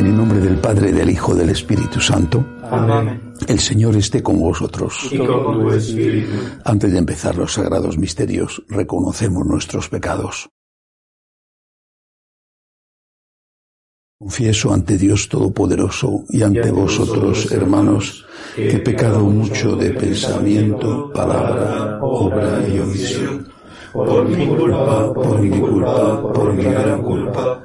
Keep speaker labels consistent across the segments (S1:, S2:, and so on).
S1: En el nombre del Padre, del Hijo, del Espíritu Santo.
S2: Amén.
S1: El Señor esté con vosotros.
S2: Y con tu espíritu.
S1: Antes de empezar los sagrados misterios, reconocemos nuestros pecados. Confieso ante Dios Todopoderoso y ante vosotros, hermanos, que he pecado mucho de pensamiento, palabra, obra y omisión. Por mi culpa, por mi culpa, por mi gran culpa.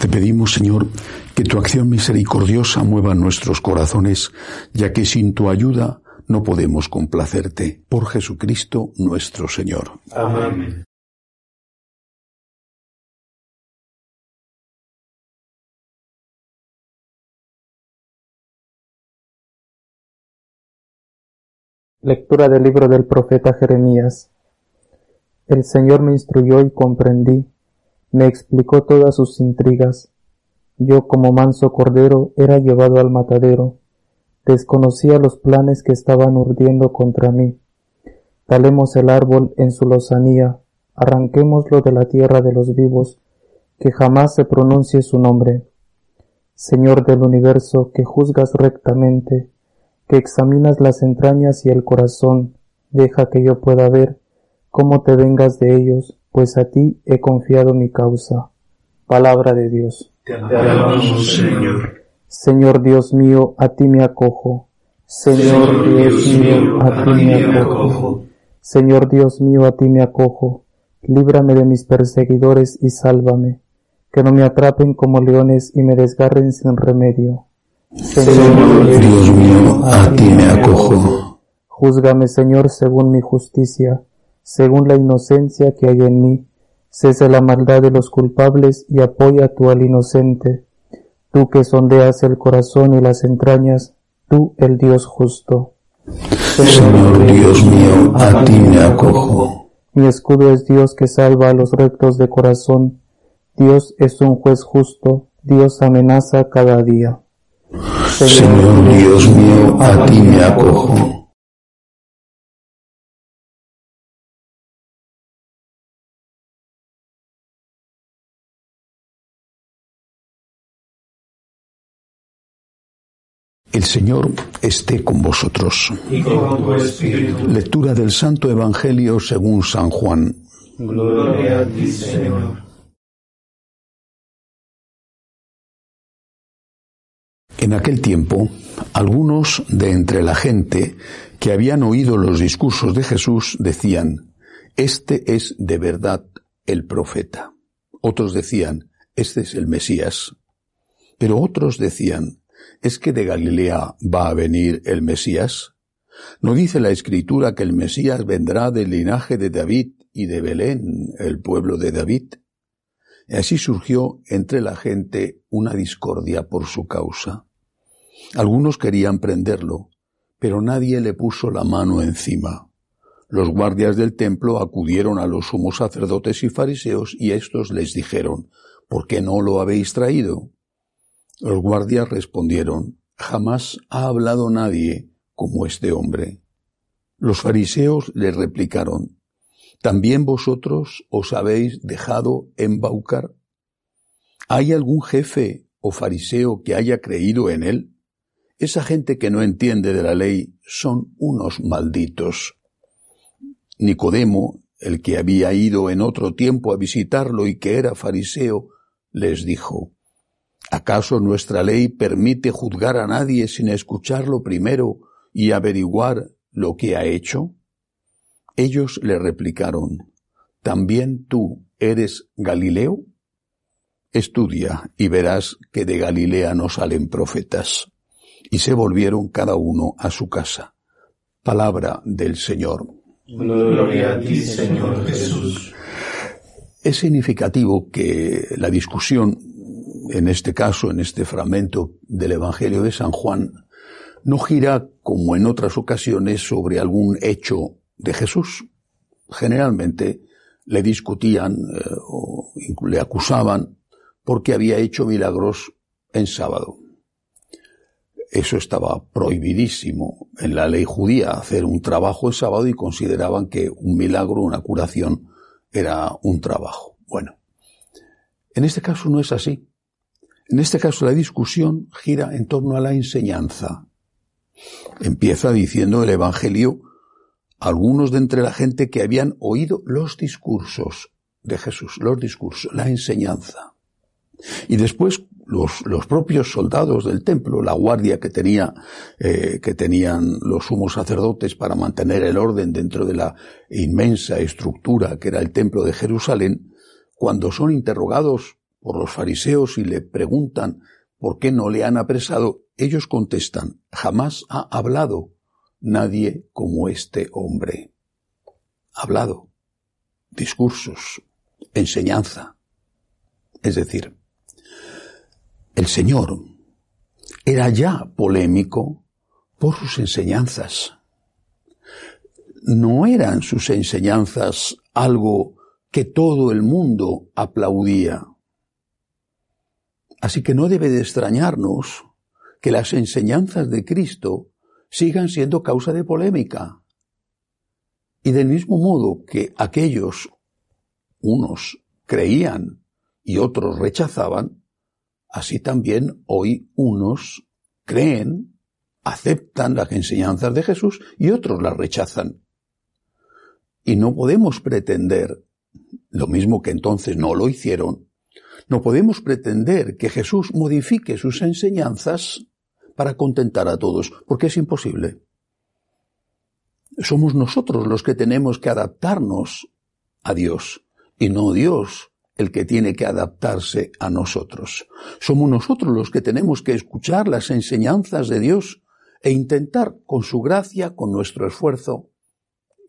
S1: Te pedimos, Señor, que tu acción misericordiosa mueva nuestros corazones, ya que sin tu ayuda no podemos complacerte. Por Jesucristo nuestro Señor.
S2: Amén.
S3: Lectura del libro del profeta Jeremías. El Señor me instruyó y comprendí, me explicó todas sus intrigas. Yo como manso cordero era llevado al matadero, desconocía los planes que estaban urdiendo contra mí. Talemos el árbol en su lozanía, arranquémoslo de la tierra de los vivos, que jamás se pronuncie su nombre. Señor del universo, que juzgas rectamente, que examinas las entrañas y el corazón, deja que yo pueda ver cómo te vengas de ellos, pues a ti he confiado mi causa. Palabra de Dios.
S2: Te alabamos, Señor.
S3: Señor Dios mío, a ti me acojo. Señor Dios mío, a ti me acojo. Señor Dios mío, a ti me acojo. Líbrame de mis perseguidores y sálvame. Que no me atrapen como leones y me desgarren sin remedio.
S1: Señor Dios mío, a ti me acojo.
S3: Júzgame, Señor, según mi justicia, según la inocencia que hay en mí. Cese la maldad de los culpables y apoya tú al inocente. Tú que sondeas el corazón y las entrañas, tú el Dios justo.
S1: Señor Dios mío, a ti me acojo.
S3: Mi escudo es Dios que salva a los rectos de corazón. Dios es un juez justo, Dios amenaza cada día.
S1: Señor Dios mío, a ti me acojo. El Señor esté con vosotros.
S2: Y con tu espíritu.
S1: Lectura del Santo Evangelio según San Juan.
S2: Gloria a ti, Señor.
S1: En aquel tiempo, algunos de entre la gente que habían oído los discursos de Jesús decían, Este es de verdad el profeta. Otros decían, Este es el Mesías. Pero otros decían, ¿es que de Galilea va a venir el Mesías? ¿No dice la Escritura que el Mesías vendrá del linaje de David y de Belén, el pueblo de David? Y así surgió entre la gente una discordia por su causa. Algunos querían prenderlo, pero nadie le puso la mano encima. Los guardias del templo acudieron a los sumos sacerdotes y fariseos y éstos les dijeron, ¿por qué no lo habéis traído? Los guardias respondieron, jamás ha hablado nadie como este hombre. Los fariseos le replicaron, ¿también vosotros os habéis dejado embaucar? ¿Hay algún jefe o fariseo que haya creído en él? Esa gente que no entiende de la ley son unos malditos. Nicodemo, el que había ido en otro tiempo a visitarlo y que era fariseo, les dijo, ¿acaso nuestra ley permite juzgar a nadie sin escucharlo primero y averiguar lo que ha hecho? Ellos le replicaron, ¿también tú eres Galileo? Estudia y verás que de Galilea no salen profetas. Y se volvieron cada uno a su casa. Palabra del Señor.
S2: Gloria a ti, Señor Jesús.
S1: Es significativo que la discusión, en este caso, en este fragmento del Evangelio de San Juan, no gira, como en otras ocasiones, sobre algún hecho de Jesús. Generalmente le discutían eh, o le acusaban porque había hecho milagros en sábado. Eso estaba prohibidísimo en la ley judía, hacer un trabajo en sábado y consideraban que un milagro, una curación, era un trabajo. Bueno, en este caso no es así. En este caso la discusión gira en torno a la enseñanza. Empieza diciendo el Evangelio algunos de entre la gente que habían oído los discursos de Jesús, los discursos, la enseñanza. Y después los, los propios soldados del templo, la guardia que tenía, eh, que tenían los sumos sacerdotes para mantener el orden dentro de la inmensa estructura que era el templo de Jerusalén, cuando son interrogados por los fariseos y le preguntan por qué no le han apresado, ellos contestan, jamás ha hablado nadie como este hombre. Hablado, discursos, enseñanza. Es decir, el Señor era ya polémico por sus enseñanzas. No eran sus enseñanzas algo que todo el mundo aplaudía. Así que no debe de extrañarnos que las enseñanzas de Cristo sigan siendo causa de polémica. Y del mismo modo que aquellos, unos creían y otros rechazaban, así también hoy unos creen, aceptan las enseñanzas de Jesús y otros las rechazan. Y no podemos pretender, lo mismo que entonces no lo hicieron, no podemos pretender que Jesús modifique sus enseñanzas para contentar a todos, porque es imposible. Somos nosotros los que tenemos que adaptarnos a Dios y no Dios el que tiene que adaptarse a nosotros. Somos nosotros los que tenemos que escuchar las enseñanzas de Dios e intentar, con su gracia, con nuestro esfuerzo,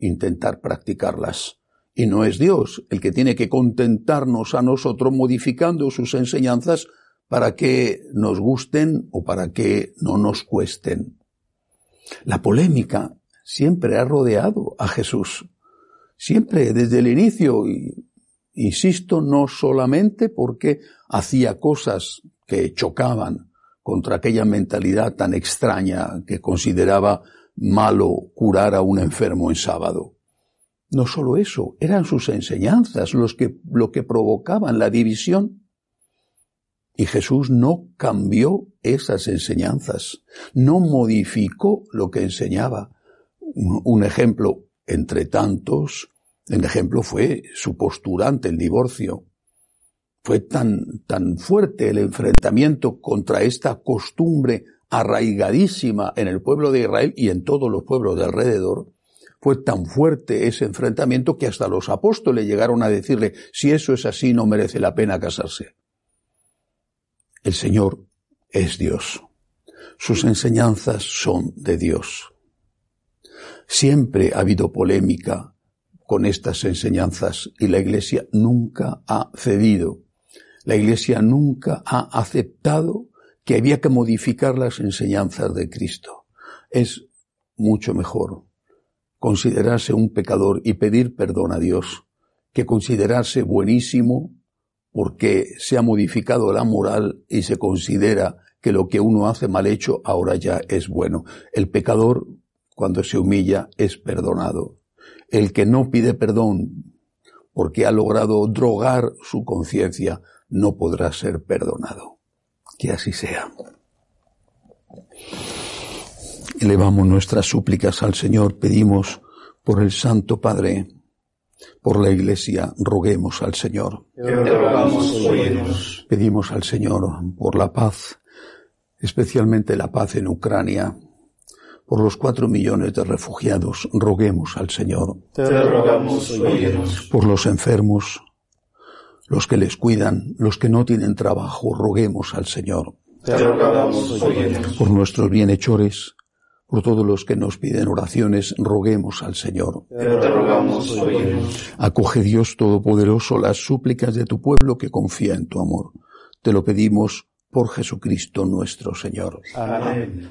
S1: intentar practicarlas. Y no es Dios el que tiene que contentarnos a nosotros modificando sus enseñanzas para que nos gusten o para que no nos cuesten. La polémica siempre ha rodeado a Jesús. Siempre desde el inicio, y insisto, no solamente porque hacía cosas que chocaban contra aquella mentalidad tan extraña que consideraba malo curar a un enfermo en sábado. No solo eso, eran sus enseñanzas los que, lo que provocaban la división y Jesús no cambió esas enseñanzas, no modificó lo que enseñaba. Un ejemplo entre tantos, el ejemplo fue su postura ante el divorcio. Fue tan, tan fuerte el enfrentamiento contra esta costumbre arraigadísima en el pueblo de Israel y en todos los pueblos de alrededor, fue tan fuerte ese enfrentamiento que hasta los apóstoles llegaron a decirle, si eso es así, no merece la pena casarse. El Señor es Dios. Sus enseñanzas son de Dios. Siempre ha habido polémica con estas enseñanzas y la Iglesia nunca ha cedido. La Iglesia nunca ha aceptado que había que modificar las enseñanzas de Cristo. Es mucho mejor considerarse un pecador y pedir perdón a Dios que considerarse buenísimo porque se ha modificado la moral y se considera que lo que uno hace mal hecho ahora ya es bueno. El pecador, cuando se humilla, es perdonado. El que no pide perdón porque ha logrado drogar su conciencia, no podrá ser perdonado. Que así sea. Elevamos nuestras súplicas al Señor, pedimos por el Santo Padre, por la Iglesia, roguemos al Señor. Pedimos al Señor por la paz, especialmente la paz en Ucrania, por los cuatro millones de refugiados, roguemos al Señor. Por los enfermos, los que les cuidan, los que no tienen trabajo, roguemos al Señor. Por nuestros bienhechores, por todos los que nos piden oraciones, roguemos al Señor. Acoge Dios Todopoderoso las súplicas de tu pueblo que confía en tu amor. Te lo pedimos por Jesucristo nuestro Señor. Amén.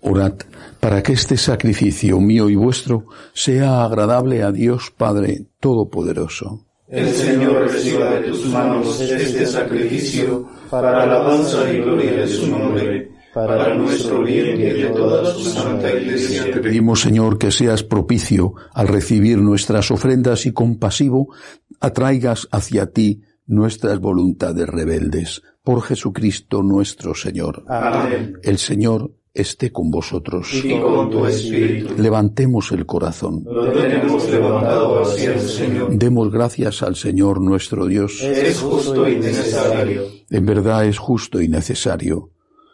S1: Orad para que este sacrificio mío y vuestro sea agradable a Dios Padre Todopoderoso.
S2: El Señor reciba de tus manos este sacrificio para alabanza y gloria de su nombre, para nuestro bien y de toda su santa iglesia.
S1: Te pedimos, Señor, que seas propicio al recibir nuestras ofrendas y compasivo atraigas hacia ti nuestras voluntades rebeldes. Por Jesucristo nuestro Señor.
S2: Amén.
S1: El Señor esté con vosotros.
S2: Y con tu espíritu.
S1: Levantemos el corazón.
S2: Lo tenemos levantado hacia el Señor.
S1: Demos gracias al Señor nuestro Dios.
S2: Es justo y necesario.
S1: En verdad es justo y necesario.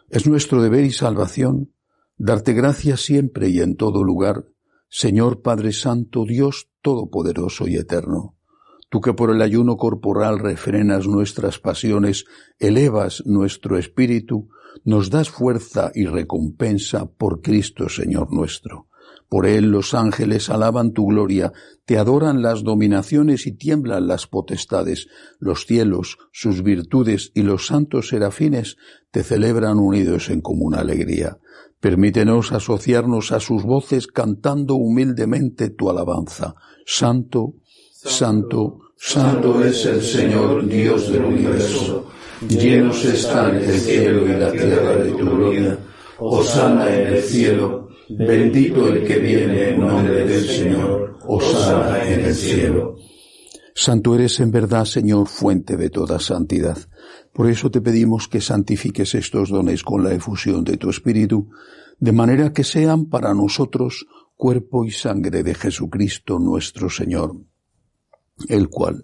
S1: Es nuestro deber y salvación darte gracias siempre y en todo lugar, Señor Padre Santo, Dios Todopoderoso y Eterno. Tú que por el ayuno corporal refrenas nuestras pasiones, elevas nuestro espíritu, nos das fuerza y recompensa por Cristo Señor nuestro. Por Él los ángeles alaban tu gloria, te adoran las dominaciones y tiemblan las potestades, los cielos, sus virtudes y los santos serafines te celebran unidos en común alegría. Permítenos asociarnos a sus voces cantando humildemente tu alabanza. Santo, santo, santo es el Señor Dios del universo llenos están el cielo y la tierra de tu gloria. Osana en el cielo, bendito el que viene en nombre del Señor. Osana en el cielo. Santo eres en verdad, Señor, fuente de toda santidad. Por eso te pedimos que santifiques estos dones con la efusión de tu Espíritu, de manera que sean para nosotros cuerpo y sangre de Jesucristo nuestro Señor, el cual,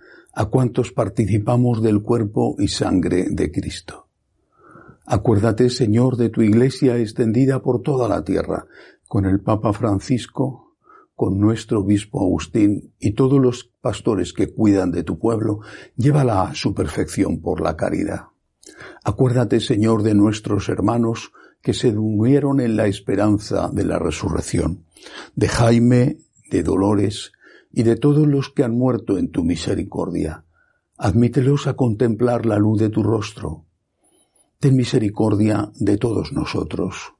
S1: a cuantos participamos del cuerpo y sangre de Cristo. Acuérdate, Señor, de tu Iglesia extendida por toda la tierra, con el Papa Francisco, con nuestro obispo Agustín y todos los pastores que cuidan de tu pueblo, llévala a su perfección por la caridad. Acuérdate, Señor, de nuestros hermanos que se durmieron en la esperanza de la resurrección, de Jaime, de Dolores, y de todos los que han muerto en tu misericordia. Admítelos a contemplar la luz de tu rostro. Ten misericordia de todos nosotros.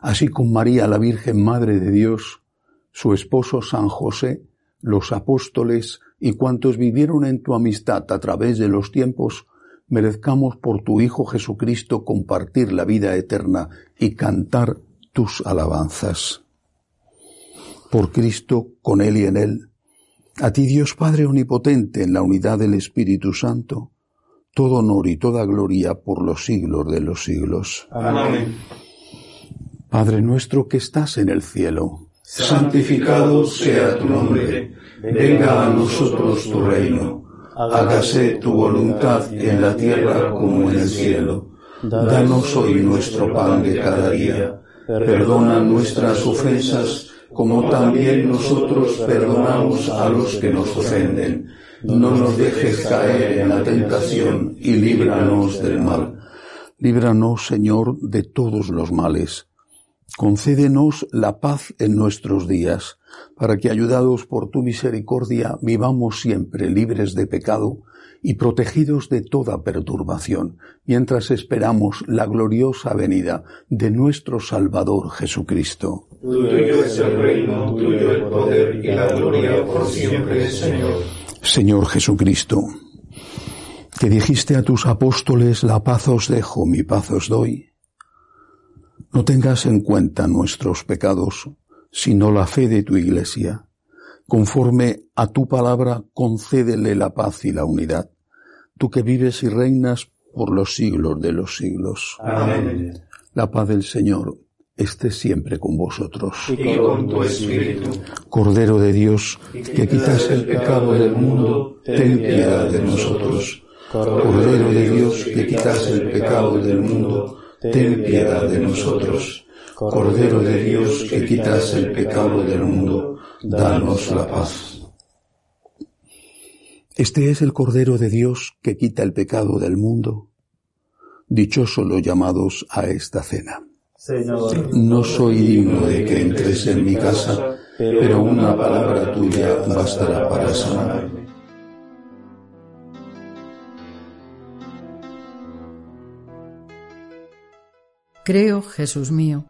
S1: Así con María, la Virgen Madre de Dios, su esposo San José, los apóstoles y cuantos vivieron en tu amistad a través de los tiempos, merezcamos por tu Hijo Jesucristo compartir la vida eterna y cantar tus alabanzas. Por Cristo, con Él y en Él, a ti Dios Padre Omnipotente, en la unidad del Espíritu Santo, todo honor y toda gloria por los siglos de los siglos.
S2: Amén.
S1: Padre nuestro que estás en el cielo,
S2: santificado sea tu nombre, venga a nosotros tu reino, hágase tu voluntad en la tierra como en el cielo. Danos hoy nuestro pan de cada día, perdona nuestras ofensas, como también nosotros perdonamos a los que nos ofenden. No nos dejes caer en la tentación y líbranos del mal.
S1: Líbranos, Señor, de todos los males. Concédenos la paz en nuestros días, para que, ayudados por tu misericordia, vivamos siempre libres de pecado y protegidos de toda perturbación, mientras esperamos la gloriosa venida de nuestro Salvador Jesucristo.
S2: Tuyo es el reino, tuyo el poder y la gloria por siempre, Señor.
S1: Señor Jesucristo, que dijiste a tus apóstoles, la paz os dejo, mi paz os doy. No tengas en cuenta nuestros pecados, sino la fe de tu Iglesia Conforme a tu palabra, concédele la paz y la unidad, tú que vives y reinas por los siglos de los siglos.
S2: Amén.
S1: La paz del Señor esté siempre con vosotros.
S2: Y con tu espíritu.
S1: Cordero de Dios, que quitas el pecado del mundo, ten piedad de nosotros. Cordero de Dios, que quitas el pecado del mundo, ten piedad de nosotros. Cordero de Dios, que quitas el pecado del mundo, danos la paz. Este es el Cordero de Dios que quita el pecado del mundo. Dichosos los llamados a esta cena.
S2: Señor,
S1: No soy digno de que entres en mi casa, pero una palabra tuya bastará para sanarme.
S4: Creo, Jesús mío,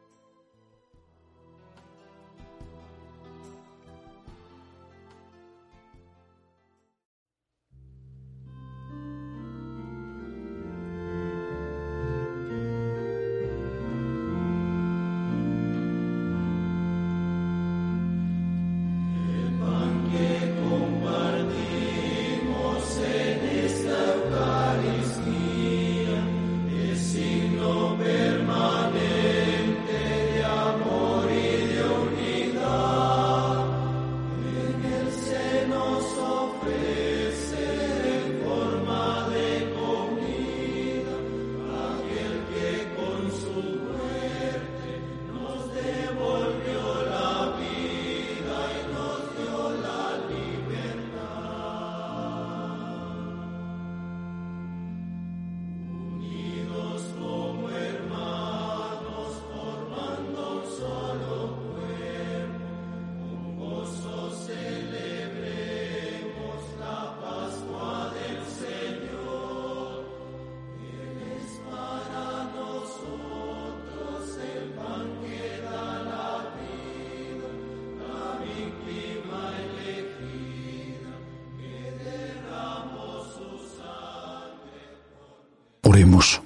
S1: Oremos.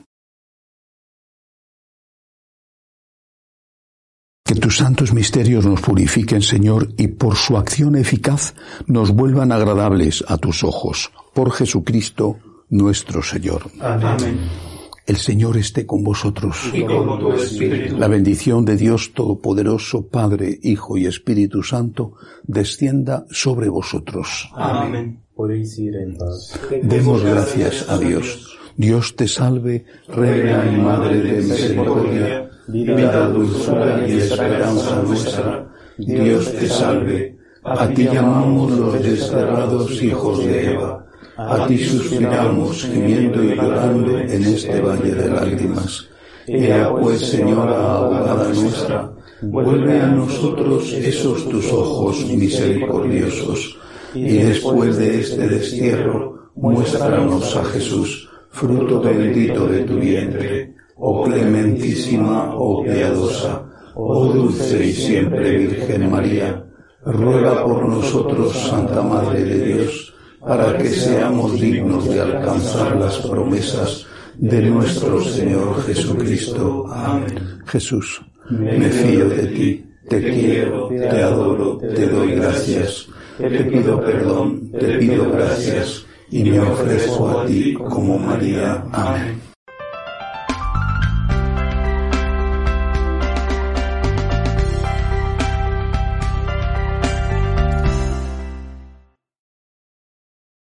S1: Que tus santos misterios nos purifiquen, Señor, y por su acción eficaz nos vuelvan agradables a tus ojos. Por Jesucristo nuestro Señor.
S2: Amén.
S1: El Señor esté con vosotros.
S2: Y con tu espíritu.
S1: La bendición de Dios Todopoderoso, Padre, Hijo y Espíritu Santo, descienda sobre vosotros.
S2: Amén.
S3: Podéis ir en paz.
S1: Demos gracias a Dios. Dios te salve,
S2: Reina y Madre de misericordia, vida, dulzura y esperanza nuestra. Dios te salve. A ti llamamos los desterrados hijos de Eva. A ti suspiramos, gimiendo y llorando en este valle de lágrimas. Ea pues, Señora abogada nuestra, vuelve a nosotros esos tus ojos misericordiosos, y después de este destierro, muéstranos a Jesús, fruto bendito de tu vientre, oh clementísima, oh piadosa, oh dulce y siempre Virgen María, ruega por nosotros, Santa Madre de Dios, para que seamos dignos de alcanzar las promesas de nuestro Señor Jesucristo. Amén.
S1: Jesús.
S2: Me fío de ti, te quiero, te adoro, te doy gracias, te pido perdón, te pido gracias y me ofrezco a ti como María. Amén.